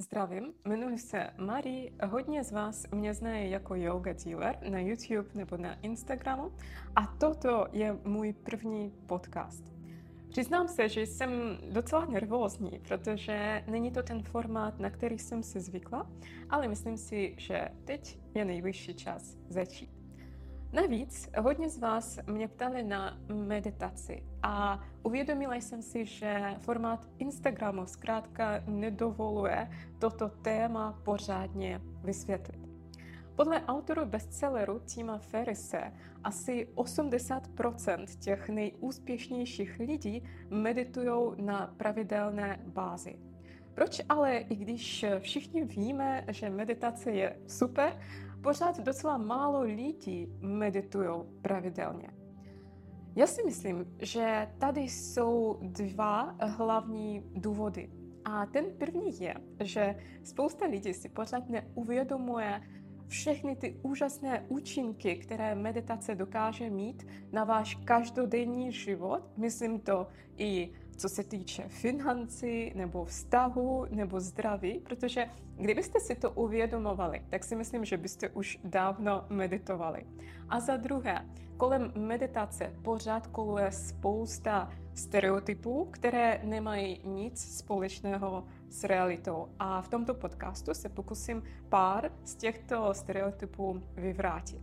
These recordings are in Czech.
Zdravím, jmenuji se Marie. Hodně z vás mě znají jako yoga dealer na YouTube nebo na Instagramu a toto je můj první podcast. Přiznám se, že jsem docela nervózní, protože není to ten formát, na který jsem si zvykla, ale myslím si, že teď je nejvyšší čas začít. Navíc hodně z vás mě ptali na meditaci a uvědomila jsem si, že formát Instagramu zkrátka nedovoluje toto téma pořádně vysvětlit. Podle autoru bestselleru Tima Ferrise asi 80% těch nejúspěšnějších lidí meditují na pravidelné bázi. Proč ale, i když všichni víme, že meditace je super, pořád docela málo lidí meditují pravidelně. Já si myslím, že tady jsou dva hlavní důvody. A ten první je, že spousta lidí si pořád neuvědomuje všechny ty úžasné účinky, které meditace dokáže mít na váš každodenní život. Myslím to i co se týče financí, nebo vztahu, nebo zdraví, protože kdybyste si to uvědomovali, tak si myslím, že byste už dávno meditovali. A za druhé, kolem meditace pořád koluje spousta stereotypů, které nemají nic společného s realitou. A v tomto podcastu se pokusím pár z těchto stereotypů vyvrátit.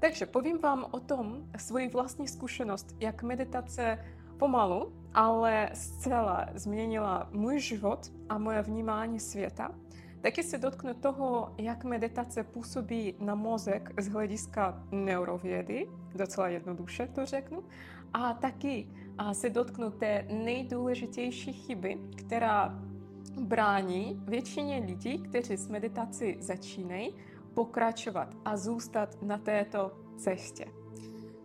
Takže povím vám o tom svoji vlastní zkušenost, jak meditace pomalu, ale zcela změnila můj život a moje vnímání světa. Taky se dotknu toho, jak meditace působí na mozek z hlediska neurovědy, docela jednoduše to řeknu, a taky se dotknu té nejdůležitější chyby, která brání většině lidí, kteří s meditací začínají, pokračovat a zůstat na této cestě.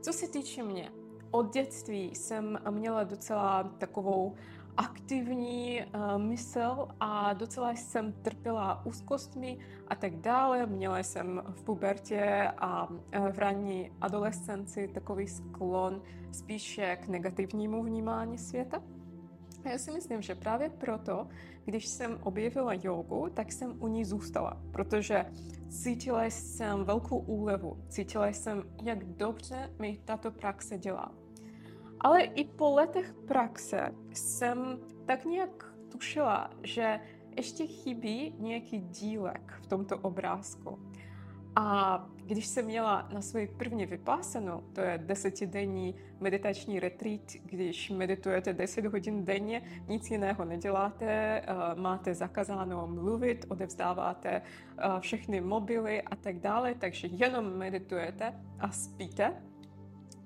Co se týče mě, od dětství jsem měla docela takovou aktivní uh, mysl a docela jsem trpěla úzkostmi a tak dále. Měla jsem v pubertě a uh, v ranní adolescenci takový sklon spíše k negativnímu vnímání světa. A já si myslím, že právě proto, když jsem objevila jogu, tak jsem u ní zůstala, protože cítila jsem velkou úlevu, cítila jsem, jak dobře mi tato praxe dělá. Ale i po letech praxe jsem tak nějak tušila, že ještě chybí nějaký dílek v tomto obrázku. A když jsem měla na svoji první vypásenou, to je desetidenní meditační retreat, když meditujete 10 hodin denně, nic jiného neděláte, eh, máte zakázáno mluvit, odevzdáváte eh, všechny mobily a tak dále, takže jenom meditujete a spíte,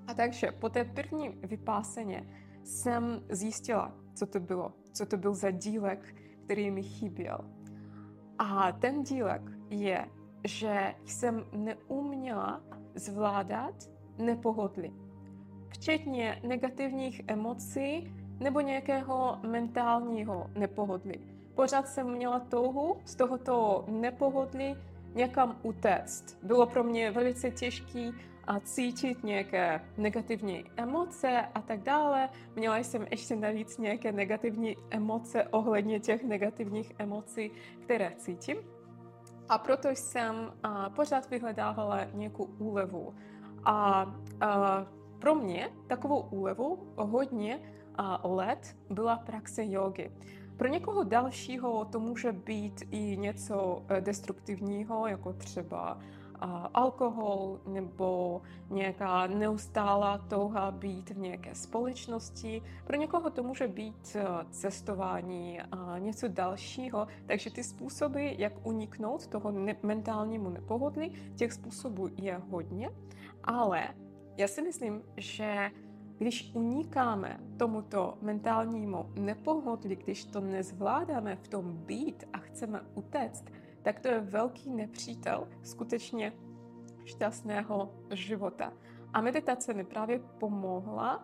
a takže po té první vypáseně jsem zjistila, co to bylo, co to byl za dílek, který mi chyběl. A ten dílek je, že jsem neuměla zvládat nepohodlí. Včetně negativních emocí nebo nějakého mentálního nepohodlí. Pořád jsem měla touhu z tohoto nepohodlí někam utéct. Bylo pro mě velice těžké cítit nějaké negativní emoce a tak dále. Měla jsem ještě navíc nějaké negativní emoce ohledně těch negativních emocí, které cítím. A proto jsem a, pořád vyhledávala nějakou úlevu. A, a pro mě takovou úlevu hodně a, let byla praxe jogy. Pro někoho dalšího to může být i něco e, destruktivního, jako třeba alkohol nebo nějaká neustálá touha být v nějaké společnosti. Pro někoho to může být eh, cestování a něco dalšího. Takže ty způsoby, jak uniknout toho ne- mentálnímu nepohodlí, těch způsobů je hodně. Ale já si myslím, že když unikáme tomuto mentálnímu nepohodlí, když to nezvládáme v tom být a chceme utéct, tak to je velký nepřítel skutečně šťastného života. A meditace mi právě pomohla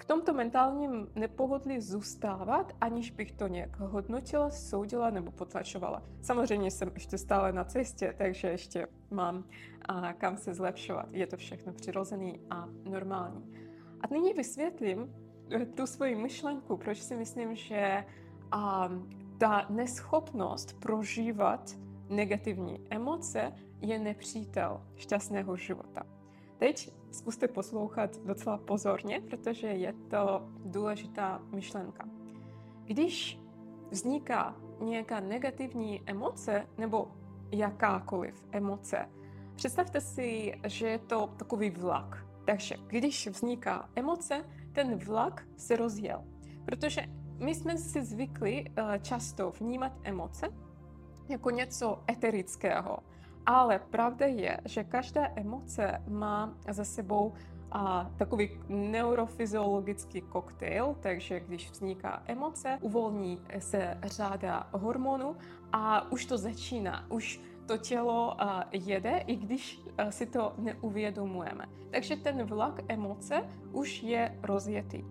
v tomto mentálním nepohodlí zůstávat, aniž bych to nějak hodnotila, soudila nebo potlačovala. Samozřejmě jsem ještě stále na cestě, takže ještě mám a, kam se zlepšovat. Je to všechno přirozený a normální. A nyní vysvětlím eh, tu svoji myšlenku, proč si myslím, že a, ta neschopnost prožívat negativní emoce je nepřítel šťastného života. Teď zkuste poslouchat docela pozorně, protože je to důležitá myšlenka. Když vzniká nějaká negativní emoce nebo jakákoliv emoce, představte si, že je to takový vlak. Takže když vzniká emoce, ten vlak se rozjel. Protože my jsme si zvykli eh, často vnímat emoce jako něco eterického. Ale pravda je, že každá emoce má za sebou a takový neurofyziologický koktejl, takže když vzniká emoce, uvolní se řada hormonů a už to začíná, už to tělo jede, i když si to neuvědomujeme. Takže ten vlak emoce už je rozjetý.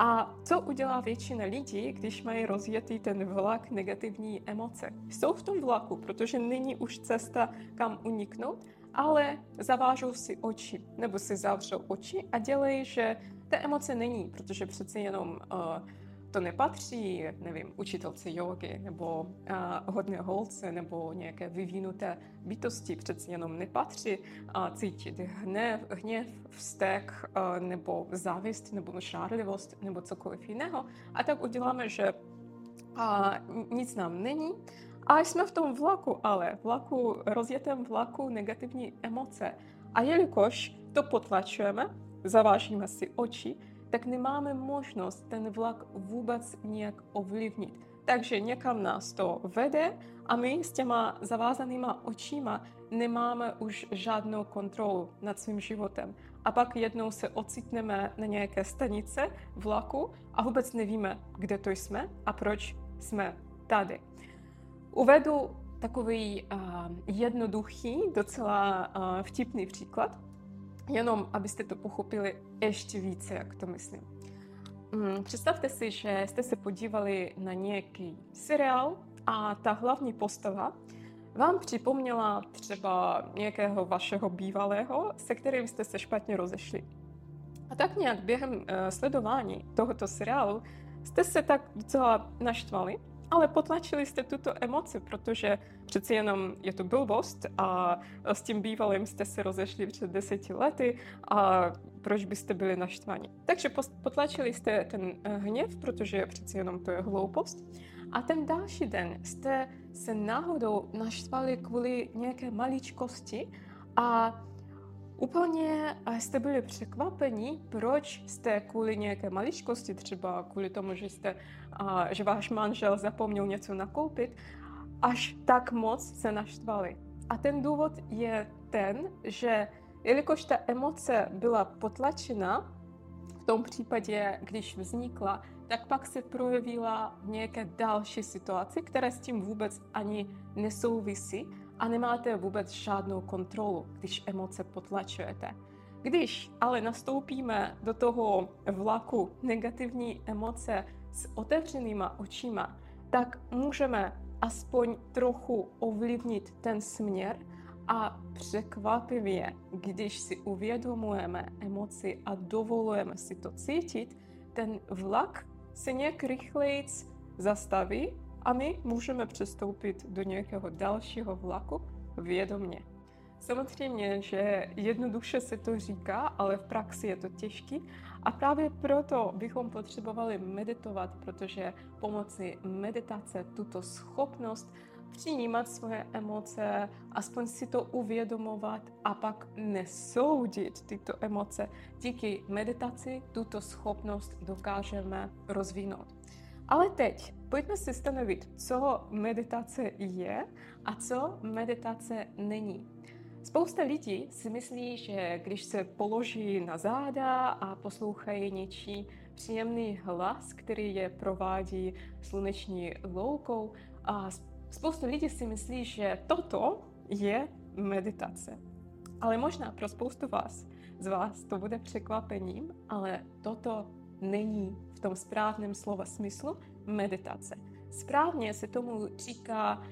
A co udělá většina lidí, když mají rozjetý ten vlak negativní emoce? Jsou v tom vlaku, protože není už cesta, kam uniknout, ale zavážou si oči, nebo si zavřou oči a dělají, že té emoce není, protože přece jenom uh, to nepatří, nevím, učitelce jogy nebo uh, hodné holce nebo nějaké vyvinuté bytosti, přece jenom nepatří uh, cítit hněv, hněv vztek uh, nebo závist nebo žárlivost nebo cokoliv jiného. A tak uděláme, že uh, nic nám není a jsme v tom vlaku, ale vlaku, rozjetém vlaku negativní emoce. A jelikož to potlačujeme, zavážíme si oči, tak nemáme možnost ten vlak vůbec nějak ovlivnit. Takže někam nás to vede a my s těma zavázanýma očima nemáme už žádnou kontrolu nad svým životem. A pak jednou se ocitneme na nějaké stanice vlaku a vůbec nevíme, kde to jsme a proč jsme tady. Uvedu takový uh, jednoduchý, docela uh, vtipný příklad, jenom abyste to pochopili ještě více, jak to myslím. Um, představte si, že jste se podívali na nějaký seriál a ta hlavní postava vám připomněla třeba nějakého vašeho bývalého, se kterým jste se špatně rozešli. A tak nějak během uh, sledování tohoto seriálu jste se tak docela naštvali ale potlačili jste tuto emoci, protože přeci jenom je to blbost a s tím bývalým jste se rozešli před deseti lety a proč byste byli naštvaní. Takže potlačili jste ten eh, hněv, protože přeci jenom to je hloupost. A ten další den jste se náhodou naštvali kvůli nějaké maličkosti a Úplně jste byli překvapeni, proč jste kvůli nějaké maličkosti, třeba kvůli tomu, že, jste, že váš manžel zapomněl něco nakoupit, až tak moc se naštvali. A ten důvod je ten, že jelikož ta emoce byla potlačena, v tom případě, když vznikla, tak pak se projevila v nějaké další situaci, které s tím vůbec ani nesouvisí a nemáte vůbec žádnou kontrolu, když emoce potlačujete. Když ale nastoupíme do toho vlaku negativní emoce s otevřenýma očima, tak můžeme aspoň trochu ovlivnit ten směr a překvapivě, když si uvědomujeme emoci a dovolujeme si to cítit, ten vlak se nějak rychleji zastaví a my můžeme přestoupit do nějakého dalšího vlaku vědomně. Samozřejmě, že jednoduše se to říká, ale v praxi je to těžký a právě proto bychom potřebovali meditovat, protože pomocí meditace tuto schopnost přijímat svoje emoce, aspoň si to uvědomovat a pak nesoudit tyto emoce. Díky meditaci tuto schopnost dokážeme rozvinout. Ale teď pojďme si stanovit, co meditace je a co meditace není. Spousta lidí si myslí, že když se položí na záda a poslouchají něčí příjemný hlas, který je provádí sluneční loukou, a spousta lidí si myslí, že toto je meditace. Ale možná pro spoustu vás, z vás to bude překvapením, ale toto není v tom správném slova smyslu meditace. Správně se tomu říká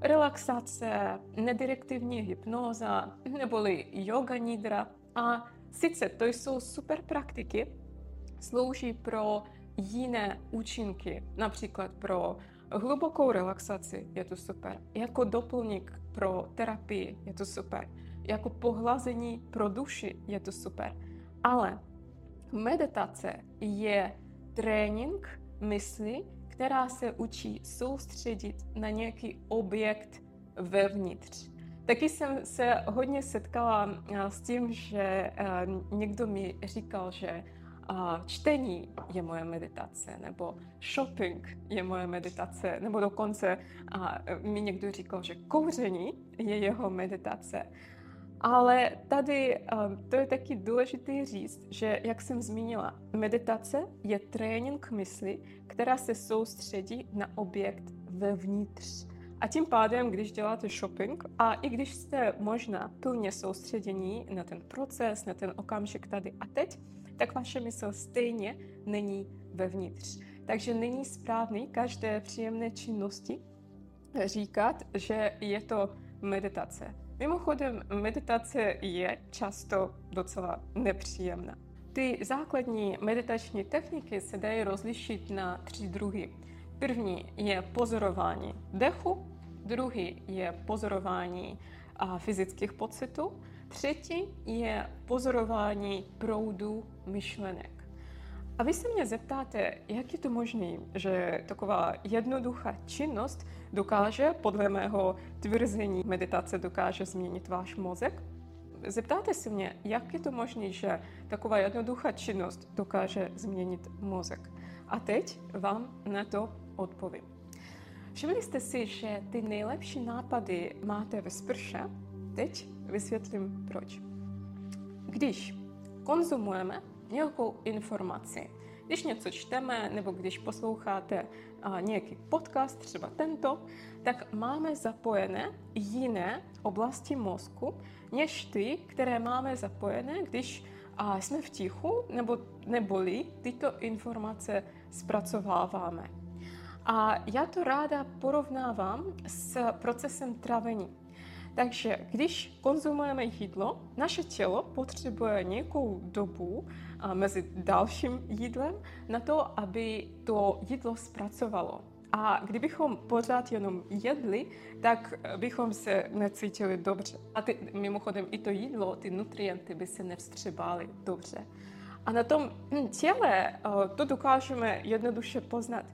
relaxace, nedirektivní hypnóza neboli yoga nidra. A sice to jsou super praktiky, slouží pro jiné účinky, například pro hlubokou relaxaci je to super. Jako doplněk pro terapii je to super. Jako pohlazení pro duši je to super. Ale meditace je trénink mysli, která se učí soustředit na nějaký objekt vevnitř. Taky jsem se hodně setkala eh, s tím, že eh, někdo mi říkal, že čtení je moje meditace, nebo shopping je moje meditace, nebo dokonce mi někdo říkal, že kouření je jeho meditace. Ale tady to je taky důležité říct, že jak jsem zmínila, meditace je trénink mysli, která se soustředí na objekt vevnitř. A tím pádem, když děláte shopping a i když jste možná plně soustředění na ten proces, na ten okamžik tady a teď, tak vaše mysl stejně není vevnitř. Takže není správný každé příjemné činnosti říkat, že je to meditace. Mimochodem, meditace je často docela nepříjemná. Ty základní meditační techniky se dají rozlišit na tři druhy. První je pozorování dechu, druhý je pozorování fyzických pocitů, třetí je pozorování proudu myšlenek. A vy se mě zeptáte, jak je to možné, že taková jednoduchá činnost dokáže, podle mého tvrzení, meditace dokáže změnit váš mozek? Zeptáte se mě, jak je to možné, že taková jednoduchá činnost dokáže změnit mozek? A teď vám na to odpovím. Všimli jste si, že ty nejlepší nápady máte ve sprše? Teď vysvětlím proč. Když konzumujeme nějakou informaci, když něco čteme nebo když posloucháte nějaký podcast, třeba tento, tak máme zapojené jiné oblasti mozku, než ty, které máme zapojené, když a, jsme v tichu nebo neboli tyto informace zpracováváme. A já to ráda porovnávám s procesem travení. Takže když konzumujeme jídlo, naše tělo potřebuje nějakou dobu mezi dalším jídlem na to, aby to jídlo zpracovalo. A kdybychom pořád jenom jedli, tak bychom se necítili dobře. A ty, mimochodem i to jídlo, ty nutrienty by se nevstřebály dobře. A na tom těle to dokážeme jednoduše poznat.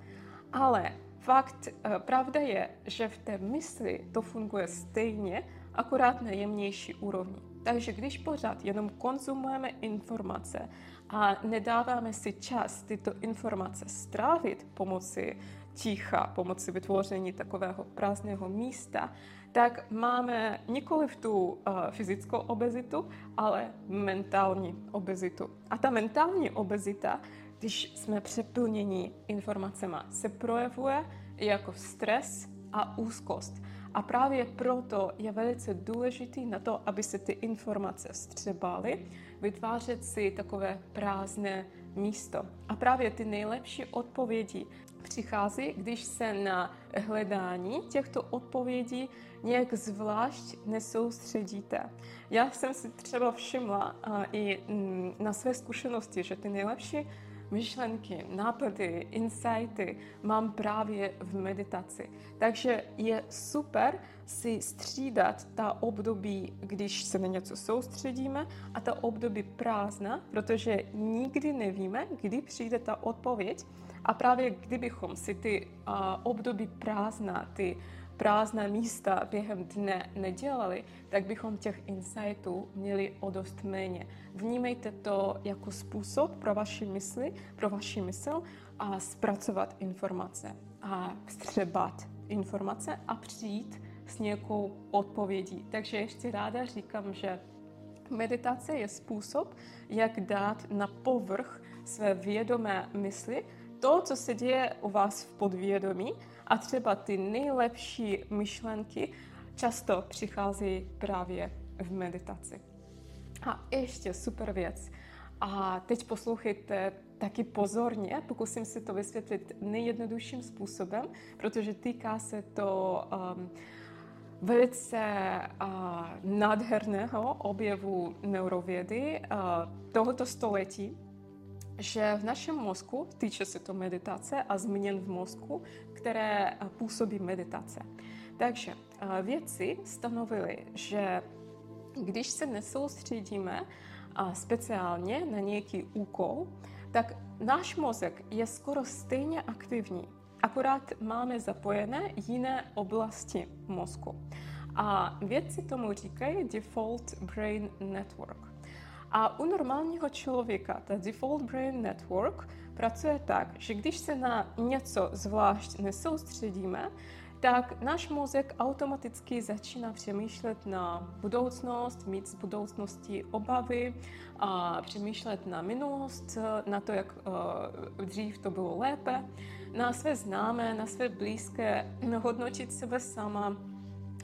Ale Fakt, eh, pravda je, že v té mysli to funguje stejně, akorát na jemnější úrovni. Takže když pořád jenom konzumujeme informace a nedáváme si čas tyto informace strávit pomocí ticha, pomocí vytvoření takového prázdného místa, tak máme nikoli v tu uh, fyzickou obezitu, ale mentální obezitu. A ta mentální obezita když jsme přeplněni informacemi, se projevuje jako stres a úzkost. A právě proto je velice důležitý na to, aby se ty informace střebaly, vytvářet si takové prázdné místo. A právě ty nejlepší odpovědi přichází, když se na hledání těchto odpovědí nějak zvlášť nesoustředíte. Já jsem si třeba všimla i mm, na své zkušenosti, že ty nejlepší myšlenky, nápady, insighty mám právě v meditaci. Takže je super si střídat ta období, když se na něco soustředíme a ta období prázdna, protože nikdy nevíme, kdy přijde ta odpověď. A právě kdybychom si ty uh, období prázdna, ty prázdná místa během dne nedělali, tak bychom těch insightů měli o dost méně. Vnímejte to jako způsob pro vaši mysli, pro vaši mysl a zpracovat informace a vstřebat informace a přijít s nějakou odpovědí. Takže ještě ráda říkám, že meditace je způsob, jak dát na povrch své vědomé mysli to, co se děje u vás v podvědomí a třeba ty nejlepší myšlenky často přicházejí právě v meditaci. A ještě super věc. A teď poslouchejte taky pozorně, pokusím se to vysvětlit nejjednodušším způsobem, protože týká se to um, velice uh, nádherného objevu neurovědy uh, tohoto století. Že v našem mozku, týče se to meditace a změn v mozku, které působí meditace. Takže vědci stanovili, že když se nesoustředíme speciálně na nějaký úkol, tak náš mozek je skoro stejně aktivní, akorát máme zapojené jiné oblasti mozku. A vědci tomu říkají default brain network. A u normálního člověka ta default brain network pracuje tak, že když se na něco zvlášť nesoustředíme, tak náš mozek automaticky začíná přemýšlet na budoucnost, mít z budoucnosti obavy, a přemýšlet na minulost, na to, jak uh, dřív to bylo lépe, na své známé, na své blízké, hodnotit sebe sama,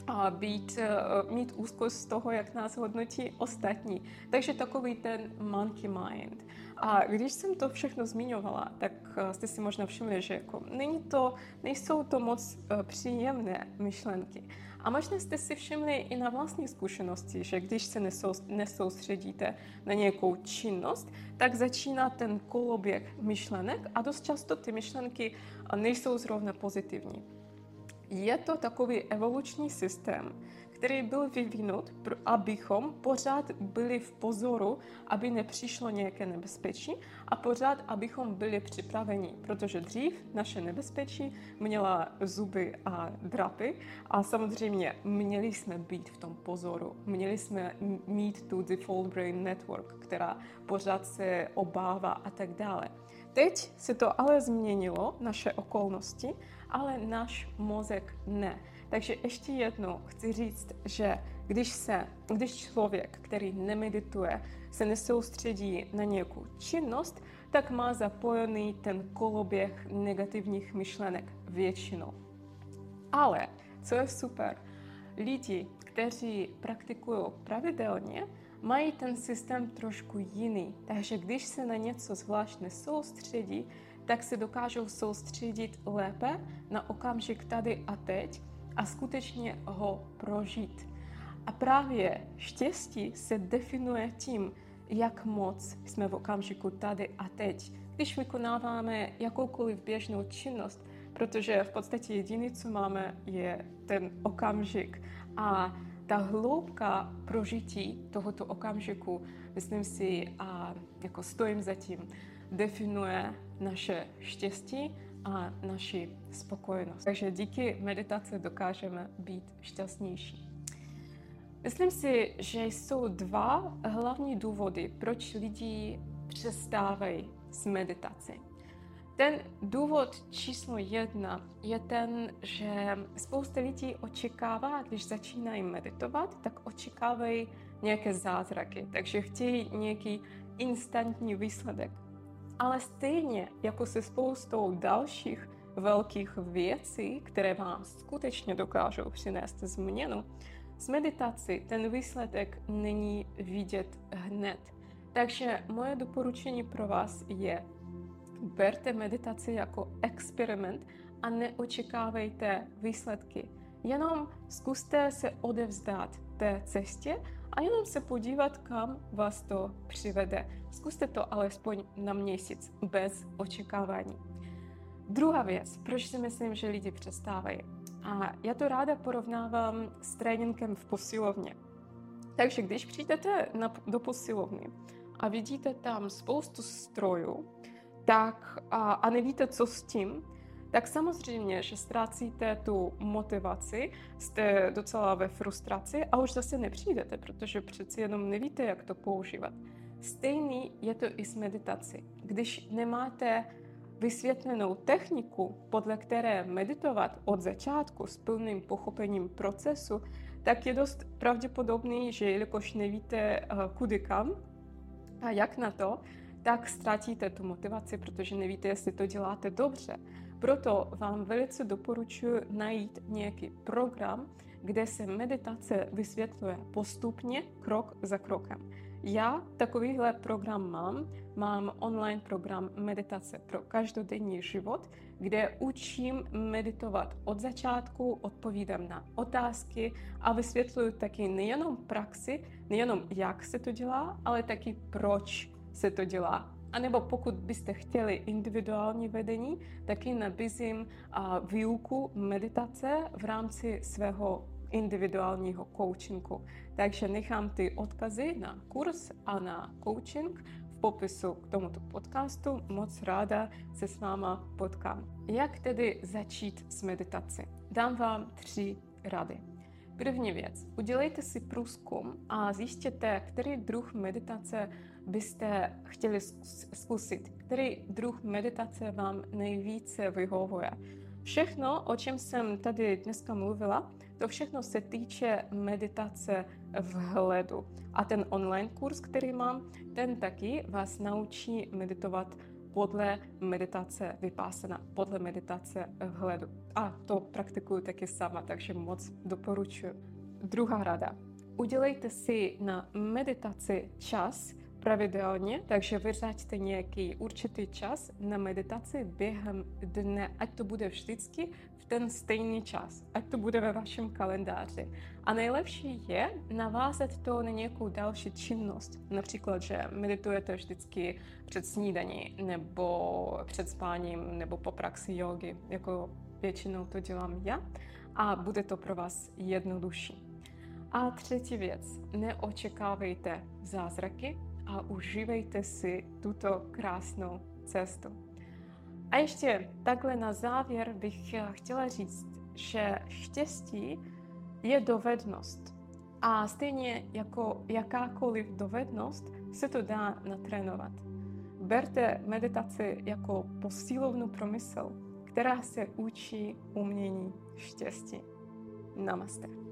a být, uh, mít úzkost z toho, jak nás hodnotí ostatní. Takže takový ten monkey mind. A když jsem to všechno zmiňovala, tak eh, jste si možná všimli, že jako není to, nejsou to moc uh, příjemné myšlenky. A možná jste si všimli i na vlastní zkušenosti, že když se nesoustředíte na nějakou činnost, tak začíná ten koloběh myšlenek a dost často ty myšlenky eh, nejsou zrovna pozitivní. Je to takový evoluční systém, který byl vyvinut, abychom pořád byli v pozoru, aby nepřišlo nějaké nebezpečí a pořád, abychom byli připraveni, protože dřív naše nebezpečí měla zuby a drapy a samozřejmě měli jsme být v tom pozoru, měli jsme mít tu default brain network, která pořád se obává a tak dále. Teď se to ale změnilo, naše okolnosti, ale náš mozek ne. Takže ještě jednou chci říct, že když se, když člověk, který nemedituje, se nesoustředí na nějakou činnost, tak má zapojený ten koloběh negativních myšlenek většinou. Ale, co je super, lidi, kteří praktikují pravidelně, mají ten systém trošku jiný. Takže když se na něco zvlášť nesoustředí, tak se dokážou soustředit lépe na okamžik tady a teď a skutečně ho prožít. A právě štěstí se definuje tím, jak moc jsme v okamžiku tady a teď. Když vykonáváme jakoukoliv běžnou činnost, protože v podstatě jediné, co máme, je ten okamžik. A ta hloubka prožití tohoto okamžiku, myslím si, a jako stojím za tím, definuje naše štěstí a naši spokojenost. Takže díky meditaci dokážeme být šťastnější. Myslím si, že jsou dva hlavní důvody, proč lidi přestávají s meditací. Ten důvod číslo jedna je ten, že spousta lidí očekává, když začínají meditovat, tak očekávají nějaké zázraky, takže chtějí nějaký instantní výsledek. Ale stejně jako se spoustou dalších velkých věcí, které vám skutečně dokážou přinést změnu, s meditací ten výsledek není vidět hned. Takže moje doporučení pro vás je, berte meditaci jako experiment a neočekávejte výsledky. Jenom zkuste se odevzdat té cestě a jenom se podívat, kam vás to přivede. Zkuste to alespoň na měsíc bez očekávání. Druhá věc, proč si myslím, že lidi přestávají. A já to ráda porovnávám s tréninkem v posilovně. Takže když přijdete na, do posilovny a vidíte tam spoustu strojů, tak a, a nevíte, co s tím, tak samozřejmě, že ztrácíte tu motivaci, jste docela ve frustraci a už zase nepřijdete, protože přeci jenom nevíte, jak to používat. Stejný je to i s meditací. Když nemáte vysvětlenou techniku, podle které meditovat od začátku s plným pochopením procesu, tak je dost pravděpodobný, že jelikož nevíte eh, kudy kam a jak na to, tak ztratíte tu motivaci, protože nevíte, jestli to děláte dobře. Proto vám velice doporučuji najít nějaký program, kde se meditace vysvětluje postupně, krok za krokem. Já takovýhle program mám. Mám online program Meditace pro každodenní život, kde učím meditovat od začátku, odpovídám na otázky a vysvětluji taky nejenom praxi, nejenom jak se to dělá, ale taky proč se to dělá A nebo pokud byste chtěli individuální vedení, taky nabízím výuku meditace v rámci svého individuálního coachingu. Takže nechám ty odkazy na kurz a na coaching v popisu k tomuto podcastu. Moc ráda se s váma potkám. Jak tedy začít s meditací? Dám vám tři rady. První věc. Udělejte si průzkum a zjistěte, který druh meditace byste chtěli zkusit, který druh meditace vám nejvíce vyhovuje. Všechno, o čem jsem tady dneska mluvila, to všechno se týče meditace vhledu. A ten online kurz, který mám, ten taky vás naučí meditovat podle meditace vypásena, podle meditace vhledu. A to praktikuju taky sama, takže moc doporučuji. Druhá rada. Udělejte si na meditaci čas, pravidelně, takže vyřaďte nějaký určitý čas na meditaci během dne, ať to bude vždycky v ten stejný čas, ať to bude ve vašem kalendáři. A nejlepší je navázat to na nějakou další činnost. Například, že meditujete vždycky před snídaní, nebo před spáním, nebo po praxi jogy, jako většinou to dělám já. A bude to pro vás jednodušší. A třetí věc, neočekávejte zázraky, a užívejte si tuto krásnou cestu. A ještě takhle na závěr bych chtěla říct, že štěstí je dovednost. A stejně jako jakákoliv dovednost se to dá natrénovat. Berte meditaci jako posílovnu pro mysl, která se učí umění štěstí. Namaste.